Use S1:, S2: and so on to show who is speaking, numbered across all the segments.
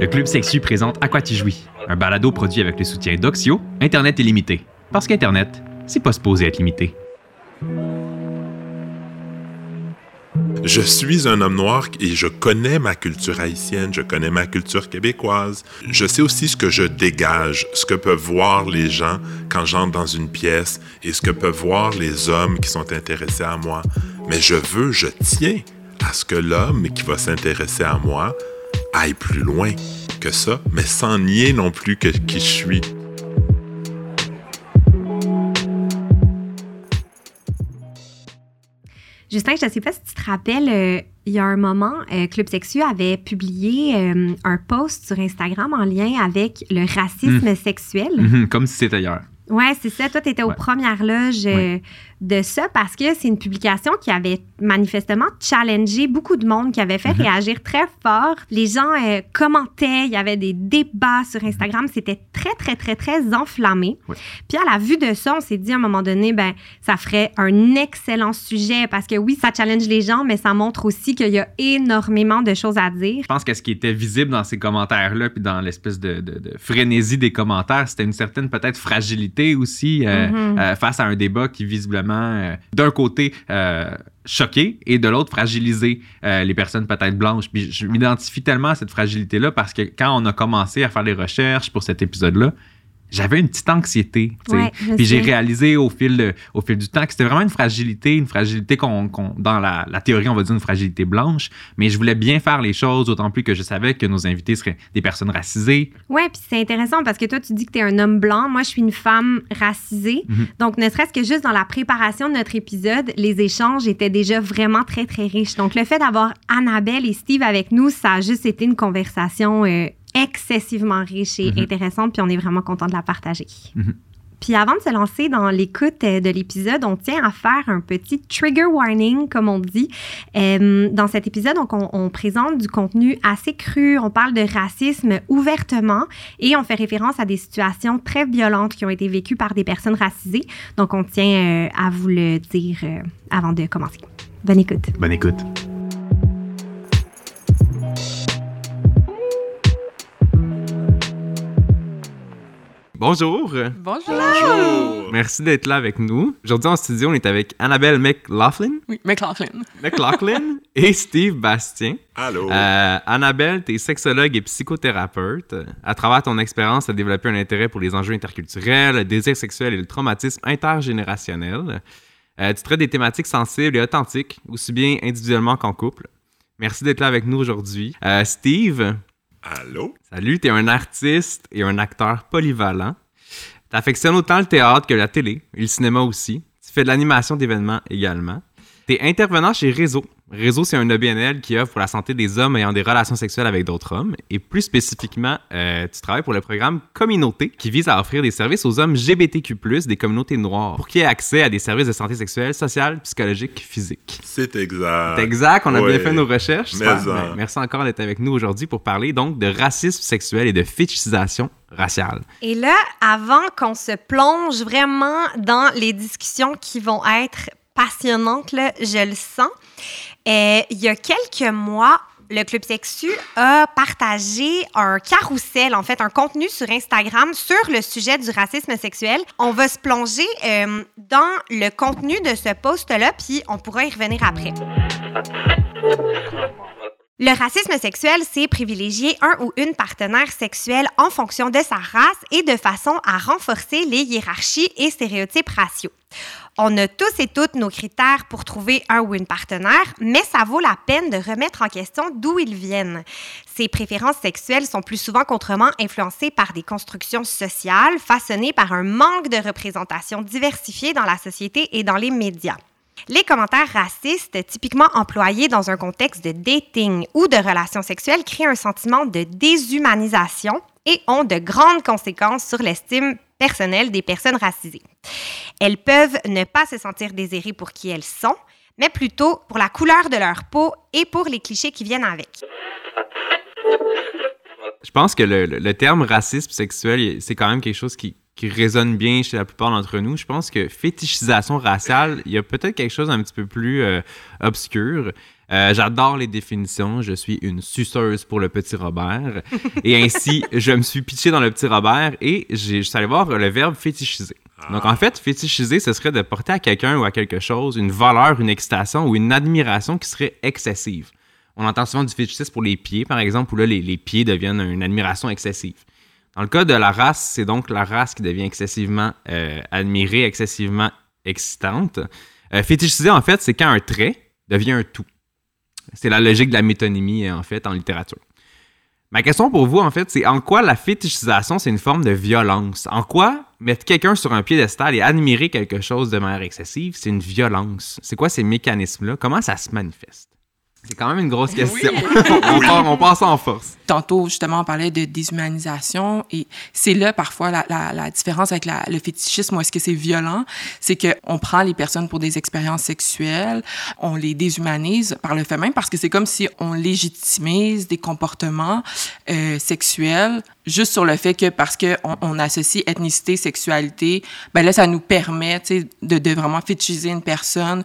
S1: Le Club Sexu présente À quoi un balado produit avec le soutien d'Oxio, Internet illimité. Parce qu'Internet, c'est pas supposé être limité.
S2: Je suis un homme noir et je connais ma culture haïtienne, je connais ma culture québécoise. Je sais aussi ce que je dégage, ce que peuvent voir les gens quand j'entre dans une pièce et ce que peuvent voir les hommes qui sont intéressés à moi. Mais je veux, je tiens à ce que l'homme qui va s'intéresser à moi aille plus loin que ça, mais sans nier non plus que, qui je suis.
S3: Justin, je ne sais pas si tu te rappelles, euh, il y a un moment, euh, Club Sexu avait publié euh, un post sur Instagram en lien avec le racisme sexuel.
S1: Mhm, Comme si c'était ailleurs.
S3: Oui, c'est ça. Toi, tu étais aux
S1: Ouais.
S3: premières loges euh, de ça parce que c'est une publication qui avait manifestement challengé beaucoup de monde, qui avait fait
S1: Mhm.
S3: réagir très fort. Les gens euh, commentaient, il y avait des débats sur Instagram. C'était très, très, très, très enflammé. Puis à la vue de ça, on s'est dit à un moment donné, ben, ça ferait un excellent sujet parce que oui, ça challenge les gens, mais ça montre aussi qu'il y a énormément de choses à dire.
S1: Je pense que ce qui était visible dans ces commentaires-là, puis dans l'espèce de, de- de frénésie des commentaires, c'était une certaine peut-être fragilité aussi euh,
S3: Mhm.
S1: euh, face à un débat qui visiblement, euh, d'un côté, euh, choqué et de l'autre, fragilisé euh, les personnes peut-être blanches. Puis je m'identifie tellement à cette fragilité-là parce que quand on a commencé à faire les recherches pour cet épisode-là, j'avais une petite anxiété.
S3: Ouais,
S1: Puis j'ai réalisé au fil, au fil du temps que c'était vraiment une fragilité, une fragilité qu'on, dans la, la théorie, on va dire une fragilité blanche, mais je voulais bien faire les choses, d'autant plus que je savais que nos invités seraient des personnes racisées.
S3: Ouais, puis c'est intéressant parce que toi, tu dis que tu es un homme blanc. Moi, je suis une femme racisée.
S1: Mhm.
S3: Donc, ne serait-ce que juste dans la préparation de notre épisode, les échanges étaient déjà vraiment très, très riches. Donc, le fait d'avoir Annabelle et Steve avec nous, ça a juste été une conversation euh, excessivement riche et
S1: Mhm.
S3: intéressante, puis on est vraiment content de la partager.
S1: Mhm.
S3: Puis avant de se lancer dans l'écoute euh, de l'épisode, on tient à faire un petit trigger warning, comme on dit. Euh, dans cet épisode, donc, on, on présente du contenu assez cru, on parle de racisme ouvertement et on fait référence à des situations très violentes qui ont été vécues par des personnes racisées. Donc, on tient euh, à vous le dire euh, avant de commencer. Bonne écoute.
S1: Bonne écoute. Bonjour.
S4: Bonjour.
S1: Merci d'être là avec nous. Aujourd'hui en studio, on est avec Annabelle McLaughlin,
S4: Oui, McLaughlin.
S1: McLaughlin et Steve Bastien.
S2: Allô?
S1: Euh, Annabelle, tu es sexologue et psychothérapeute. À travers ton expérience, tu as développé un intérêt pour les enjeux interculturels, le désir sexuel et le traumatisme intergénérationnel. Euh, tu traites des thématiques sensibles et authentiques, aussi bien individuellement qu'en couple. Merci d'être là avec nous aujourd'hui. Euh, Steve,
S2: Allô?
S1: salut, tu es un artiste et un acteur polyvalent. Tu affectionnes autant le théâtre que la télé et le cinéma aussi. Tu fais de l'animation d'événements également. Tu es intervenant chez Réseau. Réseau, c'est un OBNL qui offre pour la santé des hommes ayant des relations sexuelles avec d'autres hommes. Et plus spécifiquement, euh, tu travailles pour le programme Communauté qui vise à offrir des services aux hommes GBTQ, des communautés noires, pour qu'ils aient accès à des services de santé sexuelle, sociale, psychologique, physique.
S2: C'est exact.
S1: C'est exact, on a
S2: Ouais.
S1: bien fait nos recherches.
S2: Mais en.
S1: Ben, merci encore d'être avec nous aujourd'hui pour parler donc de racisme sexuel et de fétichisation raciale.
S3: Et là, avant qu'on se plonge vraiment dans les discussions qui vont être passionnantes, là, je le sens, euh, il y a quelques mois, le Club Sexu a partagé un carrousel, en fait, un contenu sur Instagram sur le sujet du racisme sexuel. On va se plonger euh, dans le contenu de ce post-là, puis on pourra y revenir après. Le racisme sexuel, c'est privilégier un ou une partenaire sexuelle en fonction de sa race et de façon à renforcer les hiérarchies et stéréotypes raciaux. On a tous et toutes nos critères pour trouver un ou une partenaire, mais ça vaut la peine de remettre en question d'où ils viennent. Ces préférences sexuelles sont plus souvent qu'autrement influencées par des constructions sociales façonnées par un manque de représentation diversifiée dans la société et dans les médias. Les commentaires racistes, typiquement employés dans un contexte de dating ou de relations sexuelles, créent un sentiment de déshumanisation et ont de grandes conséquences sur l'estime personnelle des personnes racisées. Elles peuvent ne pas se sentir désirées pour qui elles sont, mais plutôt pour la couleur de leur peau et pour les clichés qui viennent avec.
S1: Je pense que le, terme racisme sexuel, c'est quand même quelque chose qui, qui résonne bien chez la plupart d'entre nous. Je pense que fétichisation raciale, il y a peut-être quelque chose un petit peu plus euh, obscur. Euh, J'adore les définitions. Je suis une suceuse pour le petit Robert. et ainsi, je me suis pitché dans le petit Robert et je suis allé voir le verbe fétichiser. Donc, en fait, fétichiser, ce serait de porter à quelqu'un ou à quelque chose une valeur, une excitation ou une admiration qui serait excessive. On entend souvent du fétichisme pour les pieds, par exemple, où là, les, les pieds deviennent une admiration excessive. Dans le cas de la race, c'est donc la race qui devient excessivement euh, admirée, excessivement excitante. Euh, fétichiser, en fait, c'est quand un trait devient un tout. C'est la logique de la métonymie, euh, en fait, en littérature. Ma question pour vous, en fait, c'est en quoi la fétichisation, c'est une forme de violence? En quoi mettre quelqu'un sur un piédestal et admirer quelque chose de manière excessive, c'est une violence? C'est quoi ces mécanismes-là? Comment ça se manifeste? C'est quand même une grosse question. on, part- on passe en force.
S4: Tantôt, justement, on parlait de déshumanisation et c'est là parfois la, la, la différence avec la- le fétichisme ou est-ce que c'est violent, c'est que on prend les personnes pour des expériences sexuelles, on les déshumanise par le fait même parce que c'est comme si on légitimise des comportements euh, sexuels juste sur le fait que parce que on, on associe ethnicité, sexualité, ben là ça nous permet, tu sais, de, de vraiment fétichiser une personne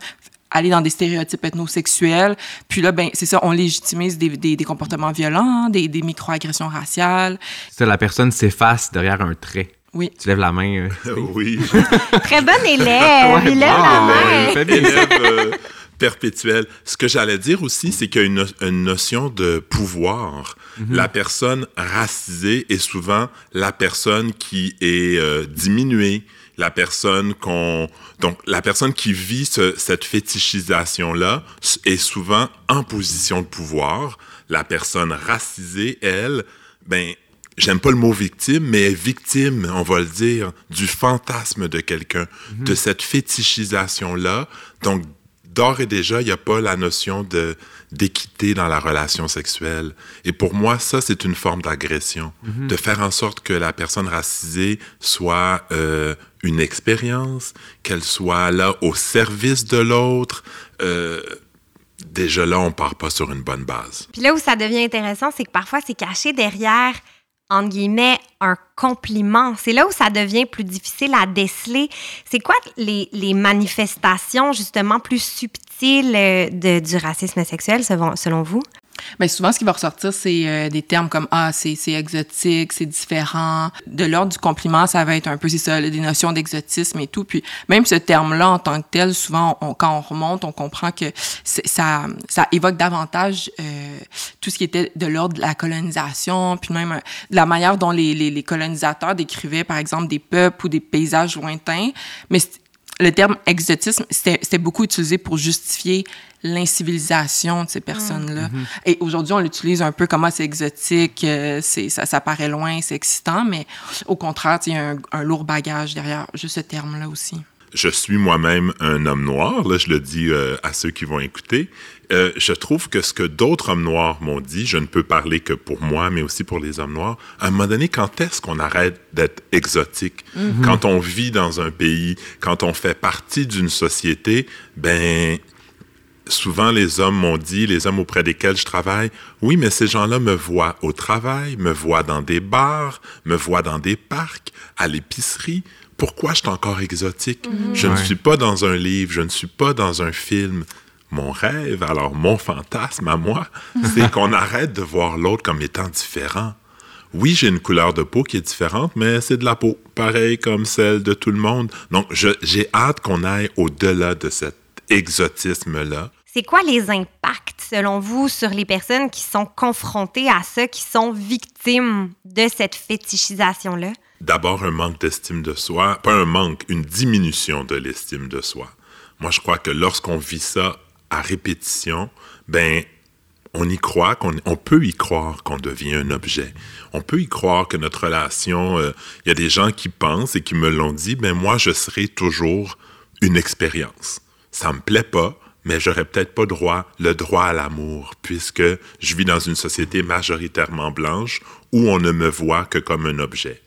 S4: aller dans des stéréotypes ethnosexuels. Puis là, ben, c'est ça, on légitimise des, des, des comportements violents, hein, des, des microagressions raciales.
S1: Ça, la personne s'efface derrière un trait.
S4: Oui.
S1: Tu lèves la main. euh,
S2: oui.
S3: Très bon élève. Il lève la
S1: bon,
S3: main.
S1: euh, bien ça.
S2: élève euh, perpétuel. Ce que j'allais dire aussi, c'est qu'il y a une, une notion de pouvoir. La personne racisée est souvent la personne qui est euh, diminuée, la personne qu'on donc la personne qui vit ce- cette fétichisation là est souvent en position de pouvoir. La personne racisée, elle, ben j'aime pas le mot victime, mais est victime, on va le dire, du fantasme de quelqu'un, de cette fétichisation-là. Donc, d'ores et déjà, il n'y a pas la notion de d'équité dans la relation sexuelle. Et pour moi, ça, c'est une forme d'agression. De faire en sorte que la personne racisée soit euh, une expérience, qu'elle soit là au service de l'autre. Euh, déjà là, on part pas sur une bonne base.
S3: Puis là où ça devient intéressant, c'est que parfois, c'est caché derrière, entre guillemets, un compliment. C'est là où ça devient plus difficile à déceler. C'est quoi les, manifestations, justement, plus subtiles euh, de, du racisme sexuel, selon vous?
S4: Mais souvent, ce qui va ressortir, c'est euh, des termes comme ah, c'est exotique, c'est différent. De l'ordre du compliment, ça va être un peu c'est ça, des notions d'exotisme et tout. Puis même ce terme-là en tant que tel, souvent, on- quand on remonte, on comprend que ça ça évoque davantage euh, tout ce qui était de l'ordre de la colonisation, puis même euh, la manière dont les, les, les colonisateurs décrivaient, par exemple, des peuples ou des paysages lointains. Mais le terme exotisme, c'était beaucoup utilisé pour justifier l'incivilisation de ces personnes-là. Et aujourd'hui, on l'utilise un peu comme ah, c'est exotique, euh, c'est ça, ça paraît loin, c'est excitant, mais au contraire, il y a un, un lourd bagage derrière juste ce terme-là aussi.
S2: Je suis moi-même un homme noir, là je le dis euh, à ceux qui vont écouter, Euh, je trouve que ce que d'autres hommes noirs m'ont dit, je ne peux parler que pour moi, mais aussi pour les hommes noirs, à un moment donné, quand est-ce qu'on arrête d'être exotique? Quand on vit dans un pays, quand on fait partie d'une société, ben souvent les hommes m'ont dit, les hommes auprès desquels je travaille, oui, mais ces gens-là me voient au travail, me voient dans des bars, me voient dans des parcs, à l'épicerie. Pourquoi je suis encore exotique? Je ne suis pas dans un livre, je ne suis pas dans un film. Mon rêve, alors mon fantasme à moi, c'est qu'on arrête de voir l'autre comme étant différent. Oui, j'ai une couleur de peau qui est différente, mais c'est de la peau, pareil comme celle de tout le monde. Donc, j'ai hâte qu'on aille au-delà de cet exotisme-là.
S3: C'est quoi les impacts, selon vous, sur les personnes qui sont confrontées à ça, qui sont victimes de cette fétichisation-là?
S2: D'abord, un manque d'estime de soi, pas un manque, une diminution de l'estime de soi. Moi, je crois que lorsqu'on vit ça à répétition, ben, on y croit, qu'on on peut y croire qu'on devient un objet. On peut y croire que notre relation, euh, il y a des gens qui pensent et qui me l'ont dit, ben moi, je serai toujours une expérience. Ça me plaît pas, mais j'aurais peut-être pas droit, le droit à l'amour, puisque je vis dans une société majoritairement blanche où on ne me voit que comme un objet.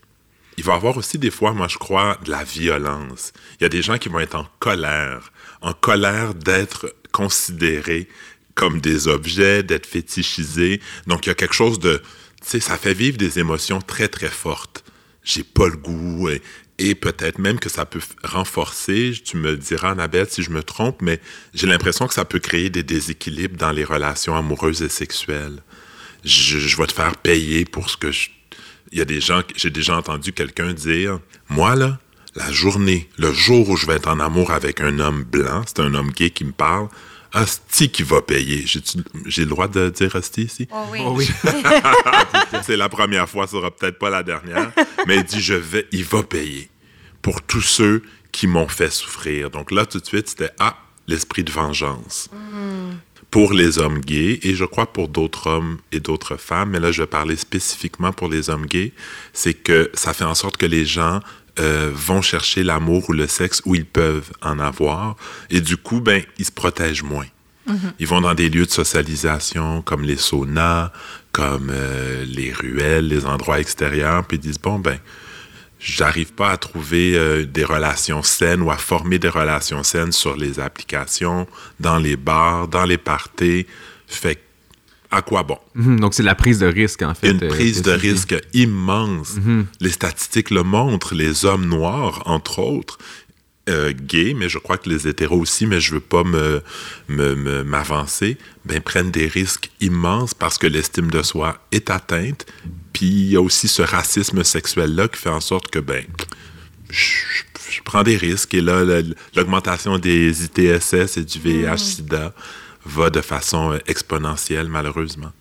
S2: Il va y avoir aussi des fois, moi je crois, de la violence. Il y a des gens qui vont être en colère, en colère d'être considérés comme des objets, d'être fétichisés. Donc il y a quelque chose de, tu sais, ça fait vivre des émotions très très fortes. J'ai pas le goût. Et, peut-être même que ça peut renforcer, tu me diras, Annabelle, si je me trompe, mais j'ai l'impression que ça peut créer des déséquilibres dans les relations amoureuses et sexuelles. Je vais te faire payer pour ce que je... Il y a des gens, j'ai déjà entendu quelqu'un dire, moi là, la journée, le jour où je vais être en amour avec un homme blanc, c'est un homme gay qui me parle, Hostie qui va payer. J'ai le droit de dire Hostie ici?
S3: Oh oui.
S1: Oh oui.
S2: c'est la première fois, ça sera peut-être pas la dernière. Mais il dit, je vais, il va payer pour tous ceux qui m'ont fait souffrir. Donc là, tout de suite, c'était, ah, l'esprit de vengeance. Pour les hommes gays, et je crois pour d'autres hommes et d'autres femmes, mais là, je vais parler spécifiquement pour les hommes gays, c'est que ça fait en sorte que les gens euh, vont chercher l'amour ou le sexe où ils peuvent en avoir. Et du coup, ben, ils se protègent moins. Ils vont dans des lieux de socialisation comme les saunas, comme euh, les ruelles, les endroits extérieurs, puis ils disent, bon, ben, j'arrive pas à trouver euh, des relations saines ou à former des relations saines sur les applications, dans les bars, dans les parties. Fait à quoi bon?
S1: Mhm, Donc, c'est la prise de risque, en fait.
S2: Une
S1: euh,
S2: prise de risque immense.
S1: Mhm.
S2: Les statistiques le montrent. Les hommes noirs, entre autres, euh, gays, mais je crois que les hétéros aussi, mais je veux pas me me- me- m'avancer, ben, prennent des risques immenses parce que l'estime de soi est atteinte. Puis il y a aussi ce racisme sexuel-là qui fait en sorte que, ben, je, prends des risques. Et là, l'augmentation des ITSS et du VIH-Sida va de façon euh, exponentielle, malheureusement.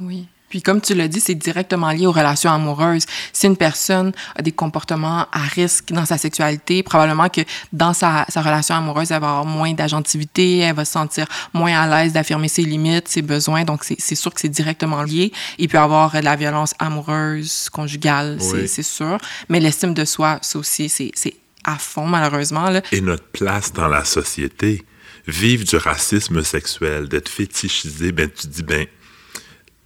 S4: Oui. Puis comme tu l'as dit, c'est directement lié aux relations amoureuses. Si une personne a des comportements à risque dans sa sexualité, probablement que dans sa, sa relation amoureuse, elle va avoir moins d'agentivité, elle va se sentir moins à l'aise d'affirmer ses limites, ses besoins. Donc c'est sûr que c'est directement lié. Il peut y avoir de la violence amoureuse, conjugale, c'est-
S2: Oui.
S4: c'est sûr. Mais l'estime de soi, ça aussi, c'est c'est à fond malheureusement. Là.
S2: et notre place dans la société. Vivre du racisme sexuel, d'être fétichisé, ben tu dis ben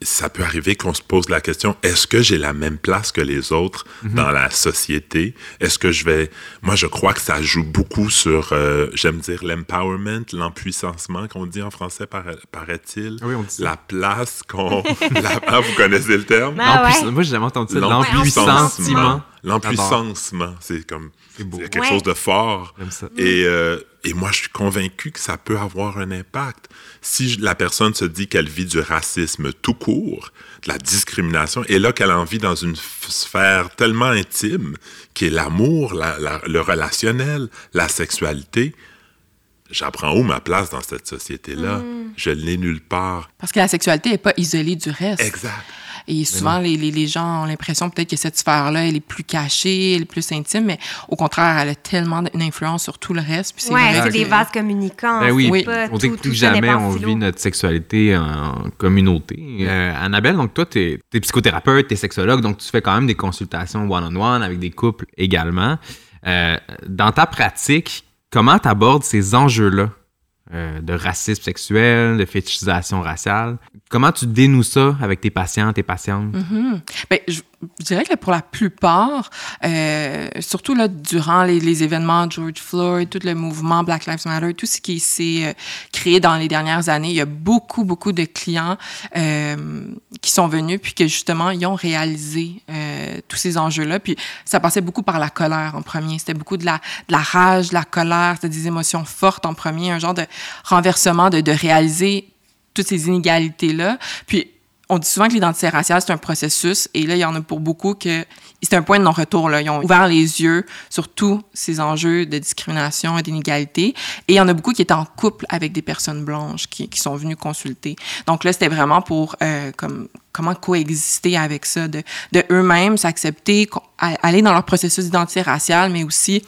S2: ça peut arriver qu'on se pose la question est-ce que j'ai la même place que les autres dans la société? Est-ce que je vais Moi, je crois que ça joue beaucoup sur, euh, j'aime dire l'empowerment, l'empuissancement qu'on dit en français para- paraît-il.
S1: Ah oui, on dit ça.
S2: La place qu'on. la- ah, vous connaissez le terme?
S3: Ah ouais.
S1: Moi, j'ai jamais entendu ça.
S3: L'empuissancement.
S1: L'empuissancement.
S2: L'empuissancement, c'est comme
S1: C'est beau.
S2: il y a quelque
S3: Ouais.
S2: chose de fort.
S1: J'aime ça.
S2: Et, euh, et moi, je suis convaincu que ça peut avoir un impact. Si je- la personne se dit qu'elle vit du racisme tout court, de la discrimination, et là qu'elle en vit dans une sphère tellement intime, qui est l'amour, la- la- le relationnel, la sexualité, j'apprends où ma place dans cette société-là? Je l'ai nulle part.
S4: Parce que la sexualité n'est pas isolée du reste.
S2: Exact.
S4: Et souvent, les, les, les gens ont l'impression peut-être que cette sphère-là, elle est plus cachée, elle est plus intime, mais au contraire, elle a tellement une influence sur tout le reste. Puis c'est
S3: Ouais, des vases communicants.
S1: Ben oui,
S3: pas
S1: on dit que plus
S3: tout
S1: jamais, on vit notre sexualité en communauté. Euh, Annabelle, donc toi, tu es, psychothérapeute, tu es sexologue, donc tu fais quand même des consultations one-on-one avec des couples également. Euh, dans ta pratique, comment tu abordes ces enjeux-là? Euh, de racisme sexuel, de fétichisation raciale? Comment tu dénoues ça avec tes patients, tes patientes?
S4: Mhm. Ben, je dirais que pour la plupart, euh, surtout là, durant les, événements George Floyd, tout le mouvement Black Lives Matter, tout ce qui s'est euh, créé dans les dernières années, il y a beaucoup, beaucoup de clients euh, qui sont venus, puis que justement, ils ont réalisé euh, tous ces enjeux-là. Puis ça passait beaucoup par la colère en premier. C'était beaucoup de la, de la rage, de la colère, c'était des émotions fortes en premier, un genre de renversement de, de réaliser toutes ces inégalités-là. Puis, on dit souvent que l'identité raciale, c'est un processus. Et là, il y en a pour beaucoup que c'est un point de non-retour. Ils ont ouvert les yeux sur tous ces enjeux de discrimination et d'inégalité. Et il y en a beaucoup qui étaient en couple avec des personnes blanches qui, qui sont venues consulter. Donc là, c'était vraiment pour euh, comme, comment coexister avec ça, de, de eux-mêmes s'accepter, aller dans leur processus d'identité raciale, mais aussi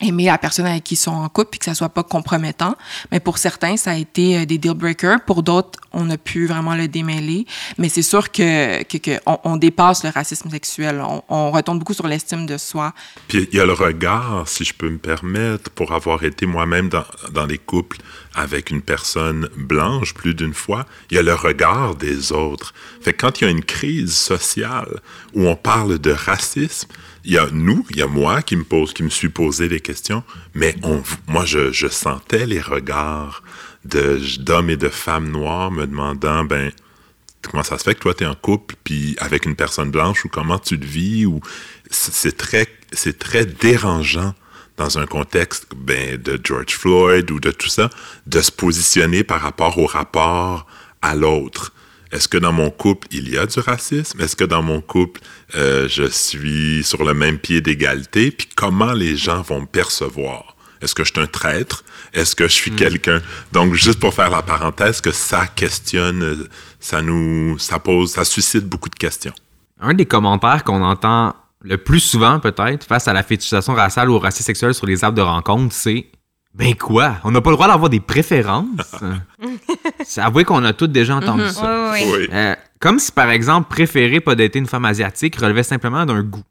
S4: aimer la personne avec qui ils sont en couple puis que ça soit pas compromettant. Mais pour certains, ça a été euh, des deal breakers. Pour d'autres, on a pu vraiment le démêler. Mais c'est sûr que, que, que dépasse le racisme sexuel. On, on retombe beaucoup sur l'estime de soi.
S2: Puis il y a le regard, si je peux me permettre, pour avoir été moi-même dans, dans les couples avec une personne blanche plus d'une fois, il y a le regard des autres. Fait que quand il y a une crise sociale où on parle de racisme, il y a nous, il y a moi qui me pose, qui me suis posé des questions, mais on, moi je, sentais les regards d'hommes et de femmes noires me demandant, ben comment ça se fait que toi, tu es en couple, puis avec une personne blanche, ou comment tu le vis, ou c'est c'est très c'est très dérangeant dans un contexte ben, de George Floyd ou de tout ça, de se positionner par rapport au rapport à l'autre. Est-ce que dans mon couple, il y a du racisme? Est-ce que dans mon couple, euh, je suis sur le même pied d'égalité? Puis comment les gens vont me percevoir? Est-ce que je suis un traître? Est-ce que je suis quelqu'un? Donc, juste pour faire la parenthèse, que ça questionne, ça nous, ça pose, ça suscite beaucoup de questions.
S1: Un des commentaires qu'on entend le plus souvent, peut-être, face à la fétichisation raciale ou au racisme sexuel sur les apps de rencontre, c'est Ben quoi? On n'a pas le droit d'avoir des préférences? c'est avouer qu'on a tous déjà entendu
S3: Oui,
S1: ça.
S3: oui, oui.
S2: Oui.
S1: Euh, comme si, par exemple, préférer pas dater une femme asiatique relevait simplement d'un goût.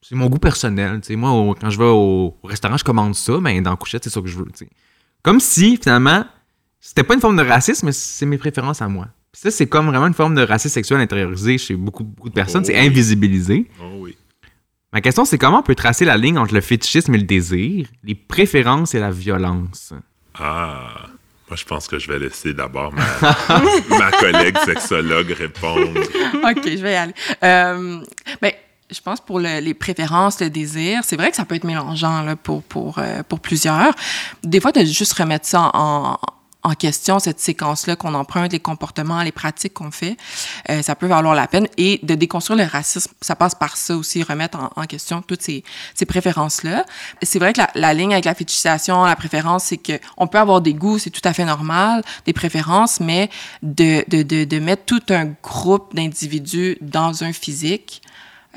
S1: C'est mon goût personnel. tu sais. Moi, au- quand je vais au, au restaurant, je commande ça, mais dans la couchette, c'est ça que je veux. tu sais. Comme si, finalement, c'était pas une forme de racisme, mais c'est mes préférences à moi. Puis ça, c'est comme vraiment une forme de racisme sexuel intériorisé chez beaucoup, beaucoup de personnes.
S2: Oh
S1: c'est
S2: oui.
S1: invisibilisé.
S2: Oh.
S1: Ma question, c'est comment on peut tracer la ligne entre le fétichisme et le désir, les préférences et la violence?
S2: Ah, moi, je pense que je vais laisser d'abord ma, ma collègue sexologue répondre.
S4: OK, je vais y aller. Euh, ben, je pense pour le- les préférences, le désir, c'est vrai que ça peut être mélangeant là, pour, pour, euh, pour plusieurs. Des fois, de juste remettre ça en, en question, cette séquence-là qu'on emprunte, les comportements, les pratiques qu'on fait, euh, ça peut valoir la peine. Et de déconstruire le racisme, ça passe par ça aussi, remettre en, question toutes ces, ces préférences-là. C'est vrai que la, la ligne avec la fétichisation, la préférence, c'est que on peut avoir des goûts, c'est tout à fait normal, des préférences, mais de, de, de, de mettre tout un groupe d'individus dans un physique,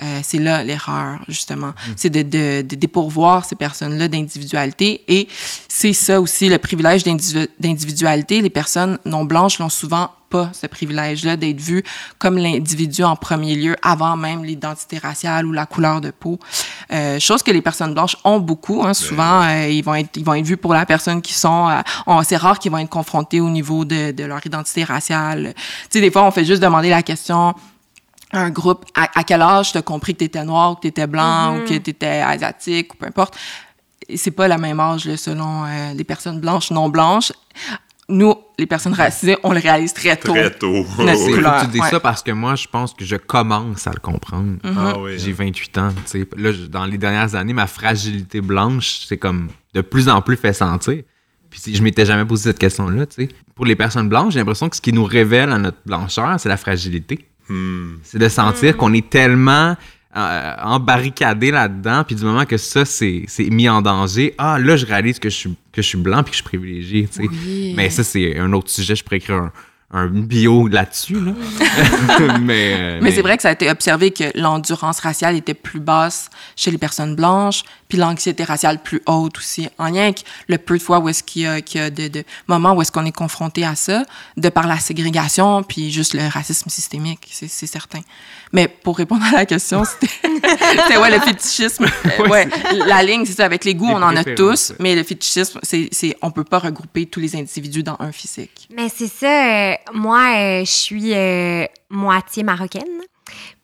S4: euh, c'est là l'erreur, justement. C'est de, de, de dépourvoir ces personnes-là d'individualité. Et c'est ça aussi, le privilège d'individu- d'individualité. Les personnes non blanches l'ont souvent pas, ce privilège-là, d'être vues comme l'individu en premier lieu, avant même l'identité raciale ou la couleur de peau. Euh, chose que les personnes blanches ont beaucoup. Hein, souvent, euh, ils, vont être, ils vont être vus pour la personne qui sont... euh, c'est rare qu'ils vont être confrontés au niveau de, de leur identité raciale. Tu sais, des fois, on fait juste demander la question un groupe, à, à quel âge t'as compris que t'étais noir, ou que t'étais blanc, ou que t'étais asiatique, ou peu importe. C'est pas le même âge, là, selon euh, les personnes blanches, non blanches. Nous, les personnes racisées, on le réalise très tôt.
S2: Très tôt.
S4: Notre
S1: C'est
S2: Oui.
S4: couleur.
S1: tu dis
S4: ouais.
S1: ça parce que moi, je pense que je commence à le comprendre.
S2: Ah oui.
S1: J'ai 28 ans. tu sais. Là, je- dans les dernières années, ma fragilité blanche, c'est comme de plus en plus fait sentir. Puis je m'étais jamais posé cette question-là, tu sais. Pour les personnes blanches, j'ai l'impression que ce qui nous révèle à notre blancheur, c'est la fragilité.
S2: Hmm.
S1: C'est de sentir qu'on est tellement euh, embarricadé là-dedans, puis du moment que ça, c'est c'est mis en danger, ah, là, je réalise que je suis, que je suis blanc puis que je suis privilégié, tu sais.
S4: Oui.
S1: Mais ça, c'est un autre sujet, je pourrais écrire un, un bio là-dessus, là. mais euh,
S4: Mais c'est vrai que ça a été observé que l'endurance raciale était plus basse chez les personnes blanches, puis l'anxiété raciale plus haute aussi. En lien avec le peu de fois où est-ce qu'il y a, qu'il y a de, de moments où est-ce qu'on est confronté à ça, de par la ségrégation, puis juste le racisme systémique, c'est c'est certain. Mais pour répondre à la question, c'était c'était, ouais, le fétichisme.
S1: Ouais,
S4: ouais, la ligne, c'est ça, avec les goûts,
S1: Les
S4: on en a tous, mais le fétichisme, c'est, c'est, on peut pas regrouper tous les individus dans un physique.
S3: Mais c'est ça, euh, moi, euh, je suis euh, moitié marocaine.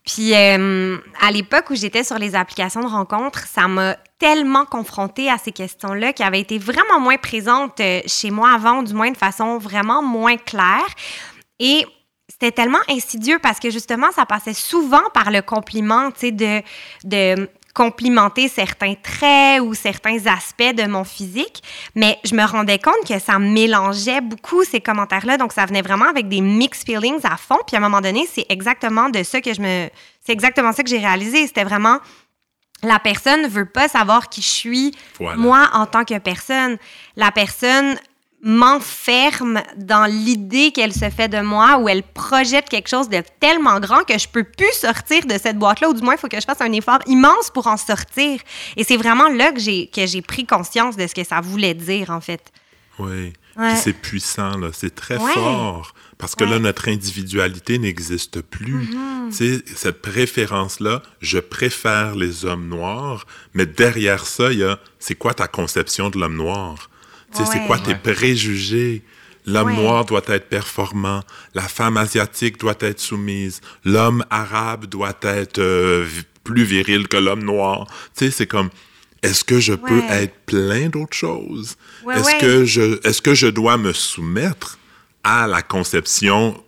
S3: Puis euh, à l'époque où j'étais sur les applications de rencontres, ça m'a tellement confrontée à ces questions-là qui avaient été vraiment moins présentes euh, chez moi avant, du moins de façon vraiment moins claire. Et c'était tellement insidieux parce que justement, ça passait souvent par le compliment, tu sais, de, de complimenter certains traits ou certains aspects de mon physique, mais je me rendais compte que ça mélangeait beaucoup ces commentaires-là, donc ça venait vraiment avec des mixed feelings à fond, puis à un moment donné, c'est exactement de ça que je me... C'est exactement ça que j'ai réalisé, c'était vraiment... La personne veut pas savoir qui je suis,
S2: Voilà.
S3: moi, en tant que personne. La personne m'enferme dans l'idée qu'elle se fait de moi ou elle projette quelque chose de tellement grand que je peux plus sortir de cette boîte-là ou du moins il faut que je fasse un effort immense pour en sortir. Et c'est vraiment là que j'ai que j'ai pris conscience de ce que ça voulait dire en fait.
S2: Oui.
S3: Ouais.
S2: C'est puissant, là. C'est très
S3: Ouais.
S2: fort. Parce que là, notre individualité n'existe plus. Tu sais, cette préférence-là, je préfère les hommes noirs, mais derrière ça, il y a, c'est quoi ta conception de l'homme noir? Tu sais, c'est quoi tes
S1: Ouais.
S2: préjugés? L'homme
S3: Ouais.
S2: noir doit être performant, la femme asiatique doit être soumise, l'homme arabe doit être euh, plus viril que l'homme noir. Tu sais, c'est comme, est-ce que je peux être plein d'autres choses?
S3: Ouais,
S2: est-ce
S3: ouais.
S2: que je est-ce que je dois me soumettre à la conception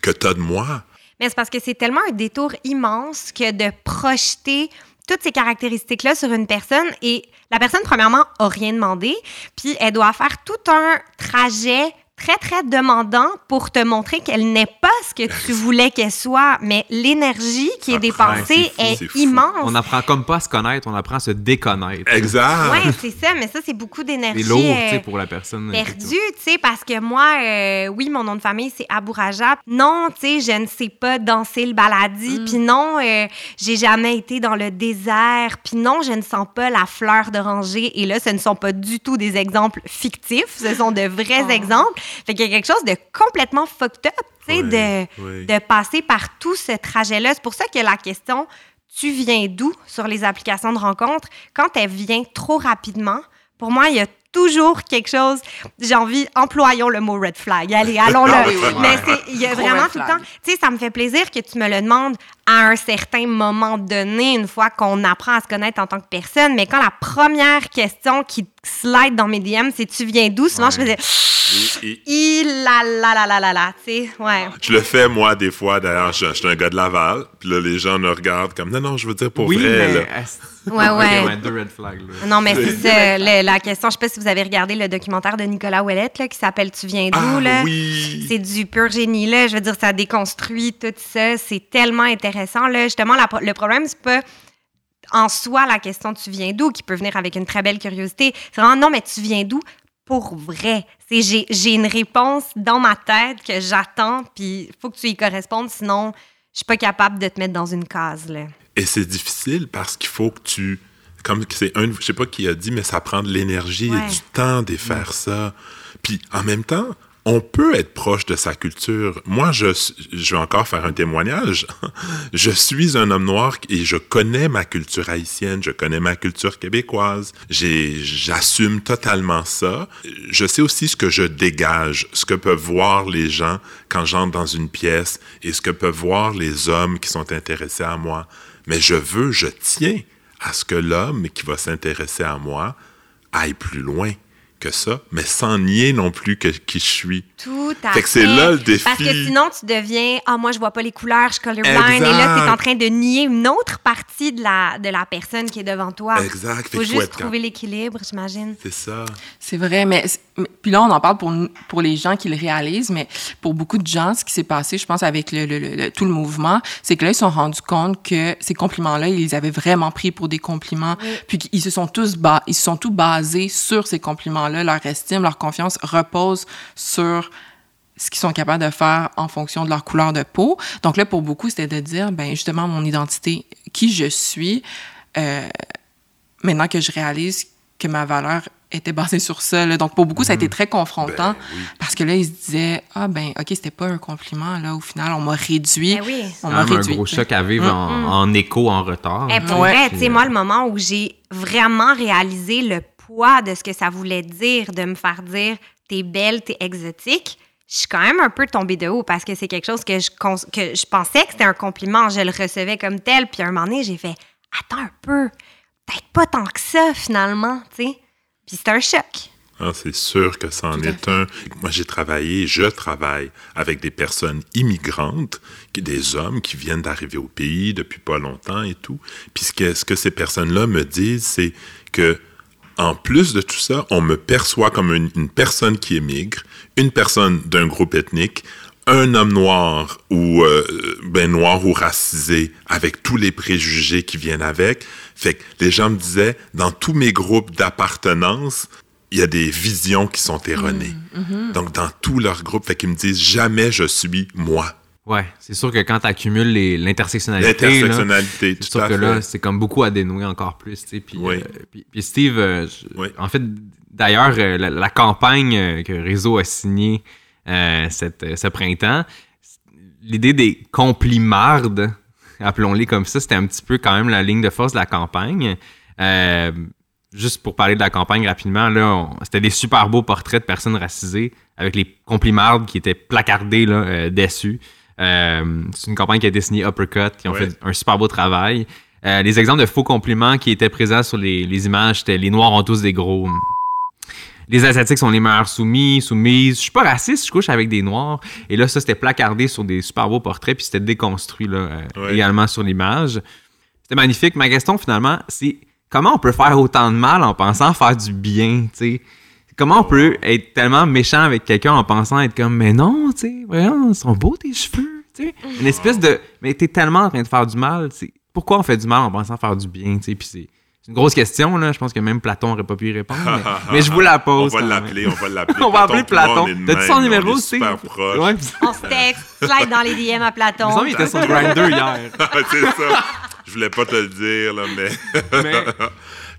S2: que tu as de moi?
S3: Mais c'est parce que c'est tellement un détour immense que de projeter toutes ces caractéristiques-là sur une personne et la personne, premièrement, a rien demandé, puis elle doit faire tout un trajet très, très demandant pour te montrer qu'elle n'est pas ce que tu voulais qu'elle soit, mais l'énergie qui est
S2: Ça
S3: dépensée
S2: fou,
S3: est, immense.
S1: On apprend comme pas à se connaître, on apprend à se déconnaître.
S2: Exact.
S3: Ouais, c'est ça, mais ça, c'est beaucoup d'énergie.
S1: C'est lourd,
S3: euh,
S1: tu sais, pour la personne.
S3: perdu, tu sais, parce que moi, euh, oui, mon nom de famille, c'est Abouraja. Non, tu sais, je ne sais pas danser le baladi. Puis non, euh, j'ai jamais été dans le désert. Puis non, je ne sens pas la fleur d'oranger. Et là, ce ne sont pas du tout des exemples fictifs. Ce sont de vrais
S4: Oh.
S3: exemples. Fait qu'il y a quelque chose de complètement fucked up, tu sais, de, de passer par tout ce trajet-là. C'est pour ça que la question tu viens d'où sur les applications de rencontres, quand elle vient trop rapidement, pour moi, il y a toujours quelque chose. J'ai envie, employons le mot red flag. Allez, allons-le.
S4: Ah oui, oui,
S3: Mais il y a
S4: Trop
S3: vraiment tout le temps. Tu sais, ça me fait plaisir que tu me le demandes à un certain moment donné, une fois qu'on apprend à se connaître en tant que personne. Mais quand la première question qui slide dans mes DM, c'est tu viens d'où, souvent je faisais,
S2: et-
S3: il la la la la la la, tu sais, ouais.
S2: je le fais, moi, des fois. D'ailleurs, je, je suis un gars de Laval. Puis là, les gens me regardent comme, non, non, je veux dire pour
S1: oui,
S2: vrai.
S1: mais...
S2: là.
S3: Ouais, ouais.
S1: ouais, deux red flags. là.
S3: Non, mais c'est ça, le- la question. Je sais pas si vous avez regardé le documentaire de Nicolas Ouellette là, qui s'appelle Tu viens d'où?
S2: Ah
S3: là?
S2: oui.
S3: C'est du pur génie, là. Je veux dire, ça déconstruit tout ça. C'est tellement intéressant, là. Justement, la le problème, c'est pas en soi la question tu viens d'où, qui peut venir avec une très belle curiosité. C'est vraiment non, mais tu viens d'où pour vrai? C'est j'ai, j'ai une réponse dans ma tête que j'attends, puis il faut que tu y correspondes, sinon je suis pas capable de te mettre dans une case, là.
S2: Et c'est difficile parce qu'il faut que tu. Comme c'est un. Je sais pas qui a dit, mais ça prend de l'énergie et du temps de faire ça. Puis en même temps, on peut être proche de sa culture. Moi, je, je vais encore faire un témoignage. Je suis un homme noir et je connais ma culture haïtienne, je connais ma culture québécoise. J'assume totalement ça. Je sais aussi ce que je dégage, ce que peuvent voir les gens quand j'entre dans une pièce et ce que peuvent voir les hommes qui sont intéressés à moi. Mais je veux, je tiens à ce que l'homme qui va s'intéresser à moi aille plus loin que ça, mais sans nier non plus que, qui je suis.
S3: Tout à
S2: Fait que c'est là le défi.
S3: Parce que sinon, tu deviens Ah, moi, je vois pas les couleurs, je suis colorblind.
S2: Exact.
S3: Et là, tu es en train de nier une autre partie de la, de la personne qui est devant toi.
S2: Exact. Fait
S3: faut juste trouver l'équilibre, j'imagine.
S2: C'est ça.
S4: C'est vrai, mais, mais- puis là, on en parle pour, pour les gens qui le réalisent, mais pour beaucoup de gens, ce qui s'est passé, je pense, avec le, le- le- le- tout le mouvement, c'est que là, ils se sont rendus compte que ces compliments-là, ils les avaient vraiment pris pour des compliments, puis qu'ils se sont tous ils se sont tous basés sur ces compliments-là. Leur estime, leur confiance repose sur ce qu'ils sont capables de faire en fonction de leur couleur de peau. Donc là, pour beaucoup, c'était de dire, ben justement, mon identité, qui je suis, euh, maintenant que je réalise que ma valeur était basée sur ça. là. Donc, pour beaucoup, ça a été très confrontant
S2: Ben oui.
S4: parce que là, ils se disaient Ah, ben, OK, c'était pas un compliment. Là, au final, on m'a réduit.
S3: Ben oui.
S4: On
S1: C'est
S4: m'a
S1: même un
S4: réduit.
S1: gros choc à vivre en, en écho, en retard.
S3: Eh, pour
S4: Ouais.
S3: tu sais, moi, le moment où j'ai vraiment réalisé le poids de ce que ça voulait dire de me faire dire t'es belle, t'es exotique, je suis quand même un peu tombée de haut parce que c'est quelque chose que je, que je pensais que c'était un compliment. Je le recevais comme tel. Puis à un moment donné, j'ai fait Attends un peu, peut-être pas tant que ça finalement, tu sais. Puis c'est un choc.
S2: Ah, c'est sûr que ça en est un. Moi, j'ai travaillé, je travaille avec des personnes immigrantes, qui, des hommes qui viennent d'arriver au pays depuis pas longtemps et tout. Puis ce que, ce que ces personnes-là me disent, c'est que en plus de tout ça, on me perçoit comme une, une personne qui émigre, une personne d'un groupe ethnique, un homme noir ou euh, ben noir ou racisé avec tous les préjugés qui viennent avec. Fait que les gens me disaient dans tous mes groupes d'appartenance, il y a des visions qui sont erronées. Donc dans tous leurs groupes, fait qu'ils me disent jamais je suis moi.
S1: Ouais, c'est sûr que quand tu accumules les- l'intersectionnalité,
S2: L'intersectionnalité,
S1: c'est sûr que
S2: fait.
S1: là, c'est comme beaucoup à dénouer encore plus. tu sais, Puis,
S2: Oui.
S1: euh, puis, puis Steve, euh, je-
S2: Oui.
S1: en fait, d'ailleurs, euh, la, la campagne que Réseau a signée cette, ce printemps, l'idée des complimardes, appelons-les comme ça, c'était un petit peu quand même la ligne de force de la campagne. Juste pour parler de la campagne rapidement, là, c'était des super beaux portraits de personnes racisées avec les complimardes qui étaient placardés là, dessus. Euh, c'est une campagne qui a signée Uppercut, qui ont
S2: Ouais.
S1: fait un super beau travail. Euh, les exemples de faux compliments qui étaient présents sur les, les images, c'était les Noirs ont tous des gros. Les Asiatiques sont les meilleurs soumis, soumises. Je suis pas raciste, je couche avec des Noirs. Et là, ça, c'était placardé sur des super beaux portraits, puis c'était déconstruit là, euh,
S2: Ouais.
S1: également sur l'image. C'était magnifique. Ma question, finalement, c'est comment on peut faire autant de mal en pensant faire du bien, tu sais? Comment on peut être tellement méchant avec quelqu'un en pensant être comme, mais non, tu sais, voyons, ils sont beaux tes cheveux, tu sais? Une espèce de, mais t'es tellement en train de faire du mal, tu sais. Pourquoi on fait du mal en pensant faire du bien, tu sais? Puis c'est c'est une grosse question, là. Je pense que même Platon n'aurait pas pu y répondre. Mais, mais je vous la pose.
S2: On va l'appeler, on va l'appeler.
S1: On va appeler Platon. T'as-tu son
S2: on
S1: numéro
S2: est
S1: aussi?
S2: super proche.
S1: Ouais.
S3: On se texte, slide dans les DM à
S1: Il
S3: Platon.
S1: qu'il était sur Grindr hier.
S2: c'est ça. Je voulais pas te le dire, là, mais...
S1: Mais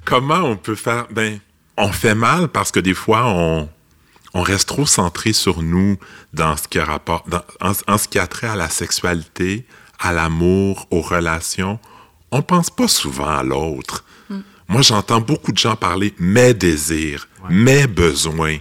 S2: Comment on peut faire... Ben, on fait mal parce que des fois, on, on reste trop centré sur nous dans ce qui a rapport... dans- en, en ce qui a trait à la sexualité, à l'amour, aux relations. On pense pas souvent à l'autre. Moi, j'entends beaucoup de gens parler mes désirs, mes besoins.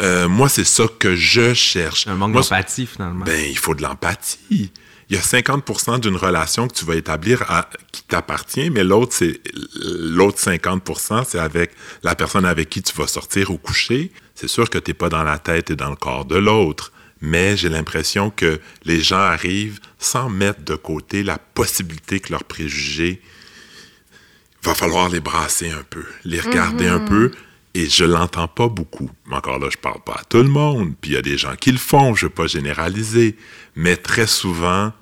S2: Euh, moi, c'est ça que je cherche.
S1: un manque d'empathie, finalement.
S2: ben, il faut de l'empathie. Il y a 50% d'une relation que tu vas établir à- qui t'appartient, mais l'autre, c'est l'autre 50% c'est avec la personne avec qui tu vas sortir ou coucher. C'est sûr que tu n'es pas dans la tête et dans le corps de l'autre, mais j'ai l'impression que les gens arrivent sans mettre de côté la possibilité que leurs préjugés va falloir les brasser un peu, les regarder un peu. Et je l'entends pas beaucoup. Encore là, je parle pas à tout le monde. Puis il y a des gens qui le font, je veux pas généraliser. Mais très souvent,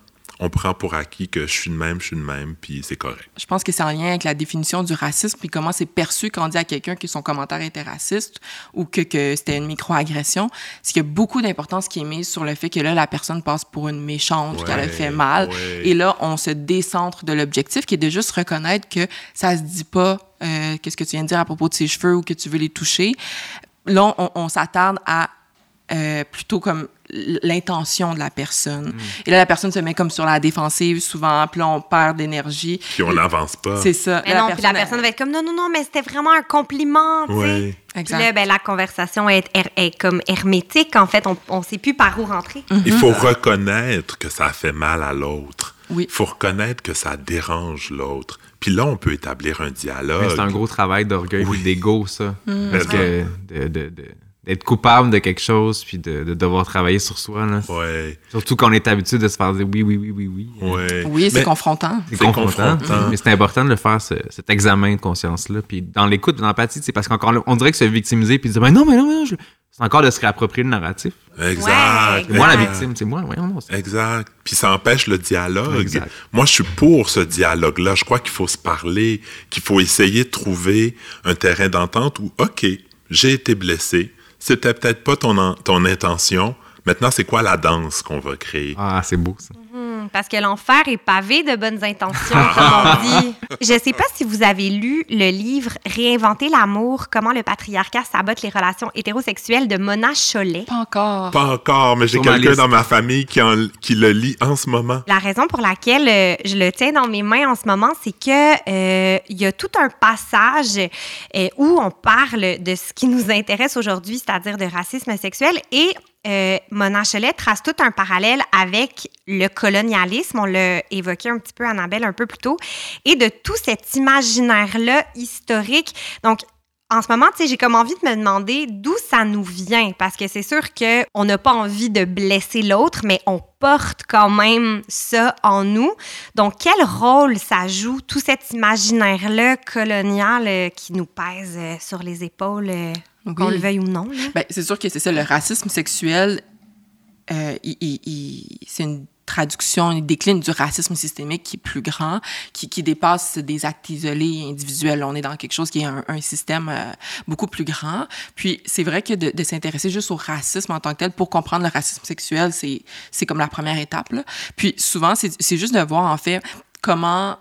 S2: on prend pour acquis que je suis de même, je suis de même, puis c'est correct.
S4: Je pense que c'est en lien avec la définition du racisme puis comment c'est perçu quand on dit à quelqu'un que son commentaire était raciste ou que, que c'était une microagression. C'est qu'il y a beaucoup d'importance qui est mise sur le fait que là, la personne passe pour une méchante, qu'elle a fait mal.
S2: ouais.
S4: Et là, on se décentre de l'objectif qui est de juste reconnaître que ça se dit pas euh, qu'est-ce que tu viens de dire à propos de ses cheveux ou que tu veux les toucher. Là, on, on s'attarde à euh, plutôt comme l'intention de la personne. Et là, la personne se met comme sur la défensive souvent, puis là, on perd d'énergie.
S2: Puis on n'avance pas.
S4: C'est ça.
S3: Mais
S4: Là,
S3: non, puis la personne va être comme non, non, non, mais c'était vraiment un compliment.
S2: Ouais.
S3: Puis
S4: Exact.
S3: là, ben, la conversation est, comme hermétique. En fait, on ne sait plus par où rentrer.
S2: Il faut reconnaître que ça a fait mal à l'autre.
S4: Oui.
S2: Il faut reconnaître que ça dérange l'autre. Puis là, on peut établir un dialogue.
S1: C'est un gros travail d'orgueil
S2: Oui.
S1: et d'ego, ça. Parce
S2: Mais
S1: que de- de- de- d'être coupable de quelque chose, puis de, de devoir travailler sur soi, là.
S2: Ouais,
S1: Surtout qu'on est habitué de se faire dire oui, oui, oui, oui, oui.
S2: ouais.
S4: Oui, c'est
S2: Mais-
S4: confrontant.
S1: C'est confrontant.
S2: confrontant.
S1: Mais c'est important de le faire, ce- cet examen de conscience-là. Puis dans l'écoute, dans l'empathie, c'est parce qu'encore là, on dirait que se victimiser, puis dire ben non, mais non, mais non, je- c'est encore de se réapproprier le narratif.
S2: Exact.
S1: Moi la victime, c'est moi. Voyons, non,
S2: Exact. Puis ça empêche le dialogue.
S1: Exact.
S2: Moi, je suis pour ce dialogue-là. Je crois qu'il faut se parler, qu'il faut essayer de trouver un terrain d'entente où, OK, j'ai été blessé. C'était peut-être pas ton, ton intention. Maintenant, c'est quoi la danse qu'on va créer?
S1: Ah, c'est beau, ça.
S3: Hmm, Parce que l'enfer est pavé de bonnes intentions, comme on dit. Je ne sais pas si vous avez lu le livre Réinventer l'amour, comment le patriarcat sabote les relations hétérosexuelles de Mona Cholet.
S4: Pas encore.
S2: Pas encore, mais j'ai quelqu'un dans ma famille qui, en- qui le lit en ce moment.
S3: La raison pour laquelle euh, je le tiens dans mes mains en ce moment, c'est que euh, il y a tout un passage euh, où on parle de ce qui nous intéresse aujourd'hui, c'est-à-dire de racisme sexuel, et euh, Mona trace tout un parallèle avec le colonialisme. On l'a évoqué un petit peu, Annabelle, un peu plus tôt, et de tout cet imaginaire-là historique. Donc, en ce moment, j'ai comme envie de me demander d'où ça nous vient, parce que c'est sûr qu'on n'a pas envie de blesser l'autre, mais on porte quand même ça en nous. Donc, quel rôle ça joue, tout cet imaginaire-là colonial euh, qui nous pèse euh, sur les épaules, qu'on
S4: Oui.
S3: le veuille ou non?
S4: Ben, c'est sûr que c'est ça. Le racisme sexuel, euh, il- il- il- c'est une traduction, il décline du racisme systémique qui est plus grand, qui, qui dépasse des actes isolés et individuels. On est dans quelque chose qui est un, un système euh, beaucoup plus grand. Puis c'est vrai que de, de s'intéresser juste au racisme en tant que tel pour comprendre le racisme sexuel, c'est c'est comme la première étape. Là. Puis souvent, c'est c'est juste de voir en fait comment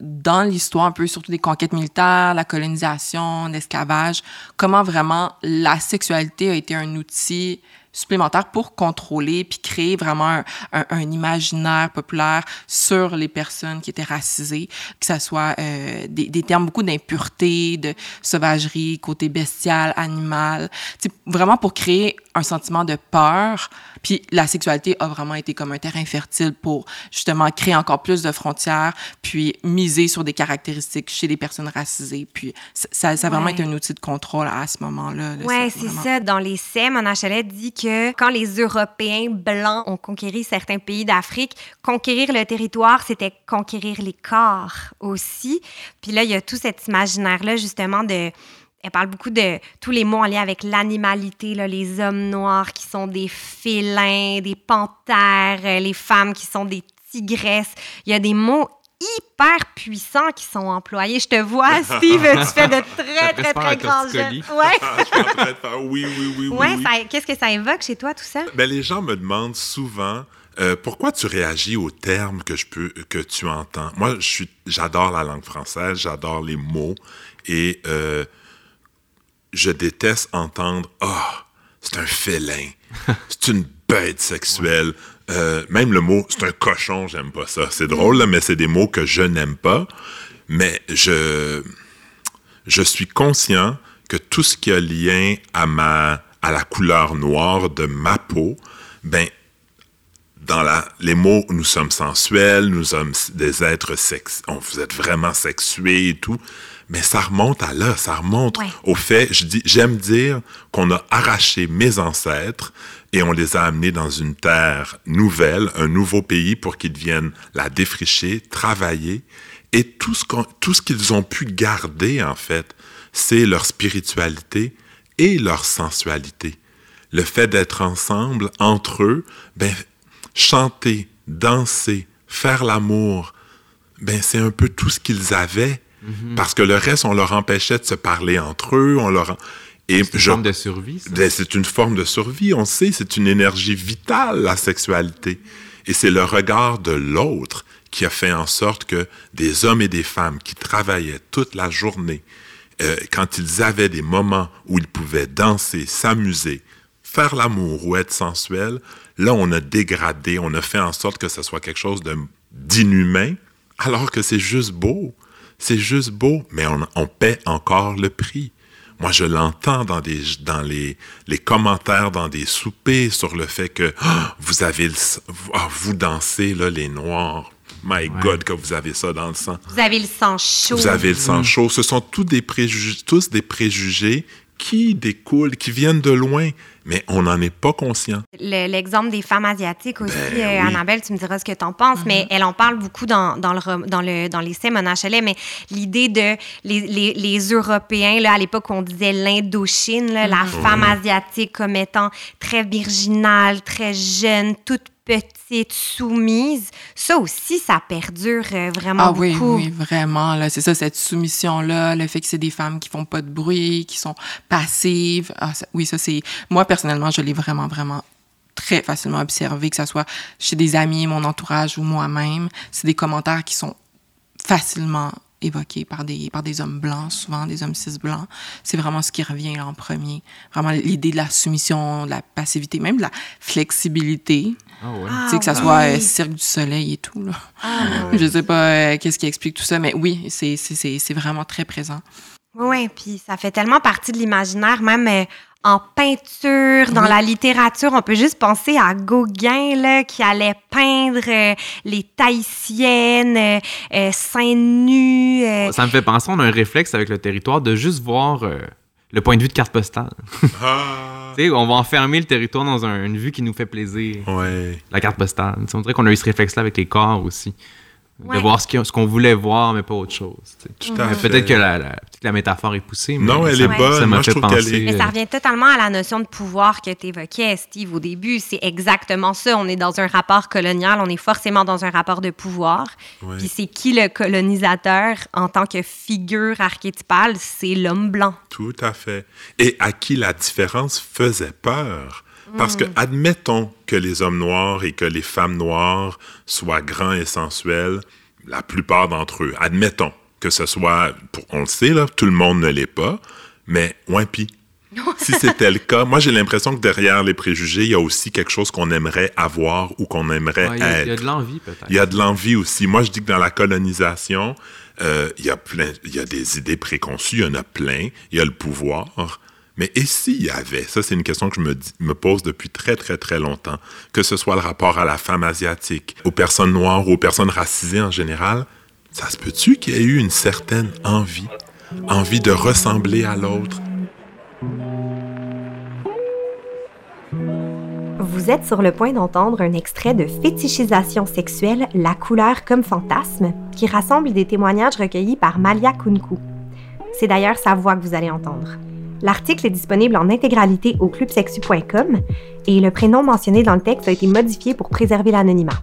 S4: dans l'histoire un peu, surtout des conquêtes militaires, la colonisation, l'esclavage, comment vraiment la sexualité a été un outil supplémentaire pour contrôler puis créer vraiment un, un- un imaginaire populaire sur les personnes qui étaient racisées, que ça soit euh, des, des termes beaucoup d'impureté, de sauvagerie, côté bestial, animal, vraiment pour créer un sentiment de peur. Puis la sexualité a vraiment été comme un terrain fertile pour justement créer encore plus de frontières, puis miser sur des caractéristiques chez les personnes racisées. Puis ça, ça, a vraiment
S3: Ouais.
S4: été un outil de contrôle à ce moment-là. là.
S3: Oui, c'est ça. Dans l'essai, Mona Cholet dit que quand les Européens blancs ont conquéri certains pays d'Afrique, conquérir le territoire, c'était conquérir les corps aussi. Puis là, il y a tout cet imaginaire-là, justement, de elle parle beaucoup de tous les mots en lien avec l'animalité, les hommes noirs qui sont des félins, des panthères, euh, les femmes qui sont des tigresses. Il y a des mots hyper puissants qui sont employés. Je te vois, Steve, tu fais de très, très, très, grands gestes.
S2: Ouais. faire oui, oui, oui,
S3: ouais, oui. Qu'est-ce que ça évoque chez toi, tout ça?
S2: Ben, les gens me demandent souvent euh, pourquoi tu réagis aux termes que, je peux, que tu entends? Moi, j'adore la langue française, j'adore les mots et euh, je déteste entendre Ah, oh, c'est un félin, c'est une bête sexuelle. Euh, même le mot, c'est un cochon, j'aime pas ça. C'est drôle, mais c'est des mots que je n'aime pas. Mais je, suis conscient que tout ce qui a lien à ma, la couleur noire de ma peau, ben, dans la, les mots, nous sommes sensuels, nous sommes des êtres sex, vous êtes vraiment sexués et tout. Mais ça remonte à là, ça remonte au fait, je dis, j'aime dire qu'on a arraché mes ancêtres et on les a amenés dans une terre nouvelle, un nouveau pays pour qu'ils viennent la défricher, travailler. Et tout ce, tout ce qu'ils ont pu garder, en fait, c'est leur spiritualité et leur sensualité. Le fait d'être ensemble, entre eux, ben, chanter, danser, faire l'amour, ben, c'est un peu tout ce qu'ils avaient. Mm-hmm. Parce que le reste, on leur empêchait de se parler entre eux, on leur...
S1: Et c'est une forme de survie.
S2: Ben, c'est une forme de survie, on sait, c'est une énergie vitale, la sexualité. Et c'est le regard de l'autre qui a fait en sorte que des hommes et des femmes qui travaillaient toute la journée, euh, quand ils avaient des moments où ils pouvaient danser, s'amuser, faire l'amour ou être sensuel, là, on a dégradé, on a fait en sorte que ce soit quelque chose d'inhumain, alors que c'est juste beau. C'est juste beau, mais on, on paie encore le prix. Moi, je l'entends dans, des, dans les, les commentaires, dans des soupers sur le fait que ah, vous avez le, ah, vous dansez là, les Noirs. My God, que vous avez ça dans le sang.
S3: Vous avez le sang chaud.
S2: Vous avez le sang chaud. Ce sont tous des préjugés, tous des préjugés qui découlent, qui viennent de loin, mais on n'en est pas conscient.
S3: L'exemple des femmes asiatiques aussi, ben euh, Annabelle, tu me diras ce que tu en penses, mais mm-hmm. elle en parle beaucoup dans, dans, le, dans, le, dans l'essai Mona mais l'idée de les, les, les, Européens, là, à l'époque, on disait l'Indochine, la mm-hmm. femme asiatique comme étant très virginale, très jeune, toute petite, soumise, ça aussi, ça perdure euh, vraiment
S4: ah,
S3: beaucoup.
S4: Oui, oui, vraiment. Là, c'est ça, cette soumission-là, le fait que c'est des femmes qui font pas de bruit, qui sont passives. Ah, oui, ça, c'est... Moi, personnellement, je l'ai vraiment, vraiment très facilement observé, que ce soit chez des amis, mon entourage ou moi-même. C'est des commentaires qui sont facilement évoqués par des, par des hommes blancs, souvent des hommes cis blancs. C'est vraiment ce qui revient en premier. Vraiment l'idée de la soumission, de la passivité, même de la flexibilité.
S1: Ah ouais.
S4: tu sais, que ça ah soit euh, Cirque du Soleil et tout. Là. Ah Je sais pas euh, qu'est-ce qui explique tout ça, mais oui, c'est vraiment très présent.
S3: Oui, puis ça fait tellement partie de l'imaginaire, même euh, en peinture, dans la littérature. On peut juste penser à Gauguin, là, qui allait peindre les Tahitiennes, seins nus.
S1: Ça me fait penser, on a un réflexe avec le territoire de juste voir le point de vue de carte postale. Ah. on va enfermer le territoire dans une vue qui nous fait plaisir.
S2: Ouais.
S1: La carte postale. on dirait qu'on a eu ce réflexe-là avec les corps aussi de voir ce qu'on voulait voir, mais pas autre chose. Peut-être que la, la, métaphore est poussée. Mais
S2: non, elle est bonne. Ça m'a fait penser.
S3: Mais ça revient totalement à la notion de pouvoir que tu évoquais, Steve, au début. C'est exactement ça. On est dans un rapport colonial, on est forcément dans un rapport de pouvoir. Puis c'est qui le colonisateur en tant que figure archétypale? C'est l'homme blanc.
S2: Tout à fait. Et à qui la différence faisait peur? Parce que, admettons que les hommes noirs et que les femmes noires soient grands et sensuels, la plupart d'entre eux, admettons que ce soit, on le sait, là, tout le monde ne l'est pas, mais Wimpy. si c'était le cas, moi j'ai l'impression que derrière les préjugés, il y a aussi quelque chose qu'on aimerait avoir ou qu'on aimerait être.
S1: Il y a de l'envie peut-être.
S2: Il y a de l'envie aussi. Moi je dis que dans la colonisation, euh, il y a plein, il y a des idées préconçues, il y en a plein. Il y a le pouvoir, mais et s'il y avait, ça c'est une question que je me, me, pose depuis très très très longtemps, que ce soit le rapport à la femme asiatique, aux personnes noires ou aux personnes racisées en général, ça se peut-tu qu'il y ait eu une certaine envie, envie de ressembler à l'autre?
S3: Vous êtes sur le point d'entendre un extrait de Fétichisation sexuelle, la couleur comme fantasme, qui rassemble des témoignages recueillis par Malia Kunku. C'est d'ailleurs sa voix que vous allez entendre. L'article est disponible en intégralité au clubsexu.com et le prénom mentionné dans le texte a été modifié pour préserver l'anonymat.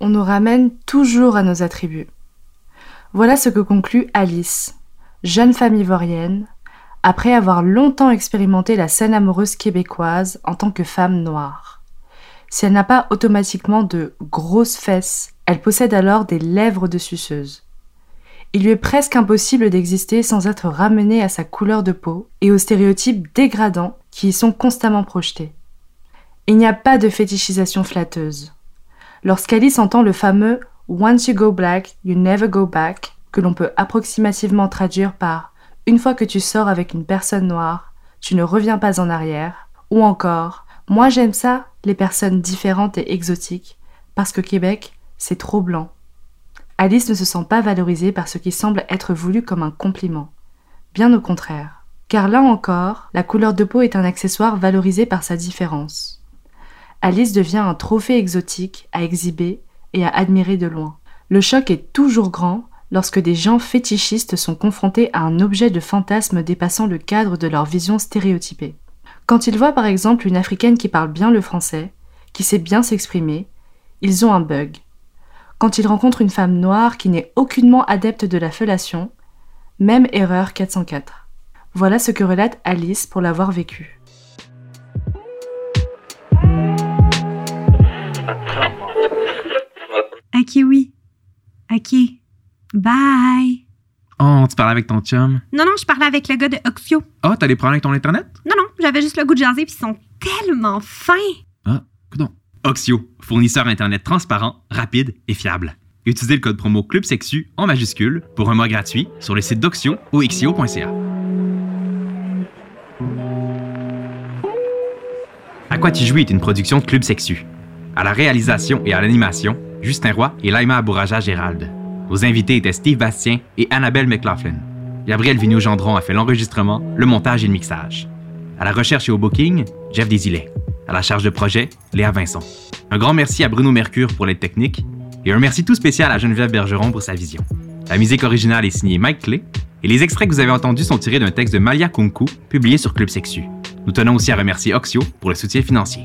S5: On nous ramène toujours à nos attributs. Voilà ce que conclut Alice, jeune femme ivoirienne, après avoir longtemps expérimenté la scène amoureuse québécoise en tant que femme noire. Si elle n'a pas automatiquement de grosses fesses, elle possède alors des lèvres de suceuse. Il lui est presque impossible d'exister sans être ramenée à sa couleur de peau et aux stéréotypes dégradants qui y sont constamment projetés. Il n'y a pas de fétichisation flatteuse. Lorsqu'Alice entend le fameux Once you go black, you never go back, que l'on peut approximativement traduire par Une fois que tu sors avec une personne noire, tu ne reviens pas en arrière, ou encore Moi j'aime ça, les personnes différentes et exotiques, parce que Québec, c'est trop blanc. Alice ne se sent pas valorisée par ce qui semble être voulu comme un compliment. Bien au contraire. Car là encore, la couleur de peau est un accessoire valorisé par sa différence. Alice devient un trophée exotique à exhiber et à admirer de loin. Le choc est toujours grand lorsque des gens fétichistes sont confrontés à un objet de fantasme dépassant le cadre de leur vision stéréotypée. Quand ils voient par exemple une africaine qui parle bien le français, qui sait bien s'exprimer, ils ont un bug. Quand ils rencontrent une femme noire qui n'est aucunement adepte de la fellation, même erreur 404. Voilà ce que relate Alice pour l'avoir vécu.
S6: Ok, oui. Ok. Bye.
S7: Oh, tu parlais avec ton chum?
S6: Non, non, je parlais avec le gars de Oxio.
S7: Ah, t'as des problèmes avec ton Internet?
S6: Non, non, j'avais juste le goût de jaser, puis ils sont tellement fins.
S7: Ah, coudonc.
S1: Oxio, fournisseur Internet transparent, rapide et fiable. Utilisez le code promo CLUBSEXU en majuscule pour un mois gratuit sur le site d'Oxio ou xio.ca. À quoi tu jouis est une production de Club Sexu. À la réalisation et à l'animation, Justin Roy et Laima Abouraja Gérald. Aux invités étaient Steve Bastien et Annabelle McLaughlin. Gabriel Vigneault-Gendron a fait l'enregistrement, le montage et le mixage. À la recherche et au booking, Jeff Desilets. À la charge de projet, Léa Vincent. Un grand merci à Bruno Mercure pour l'aide technique et un merci tout spécial à Geneviève Bergeron pour sa vision. La musique originale est signée Mike Clay et les extraits que vous avez entendus sont tirés d'un texte de Malia Kunku publié sur Club Sexu. Nous tenons aussi à remercier Oxio pour le soutien financier.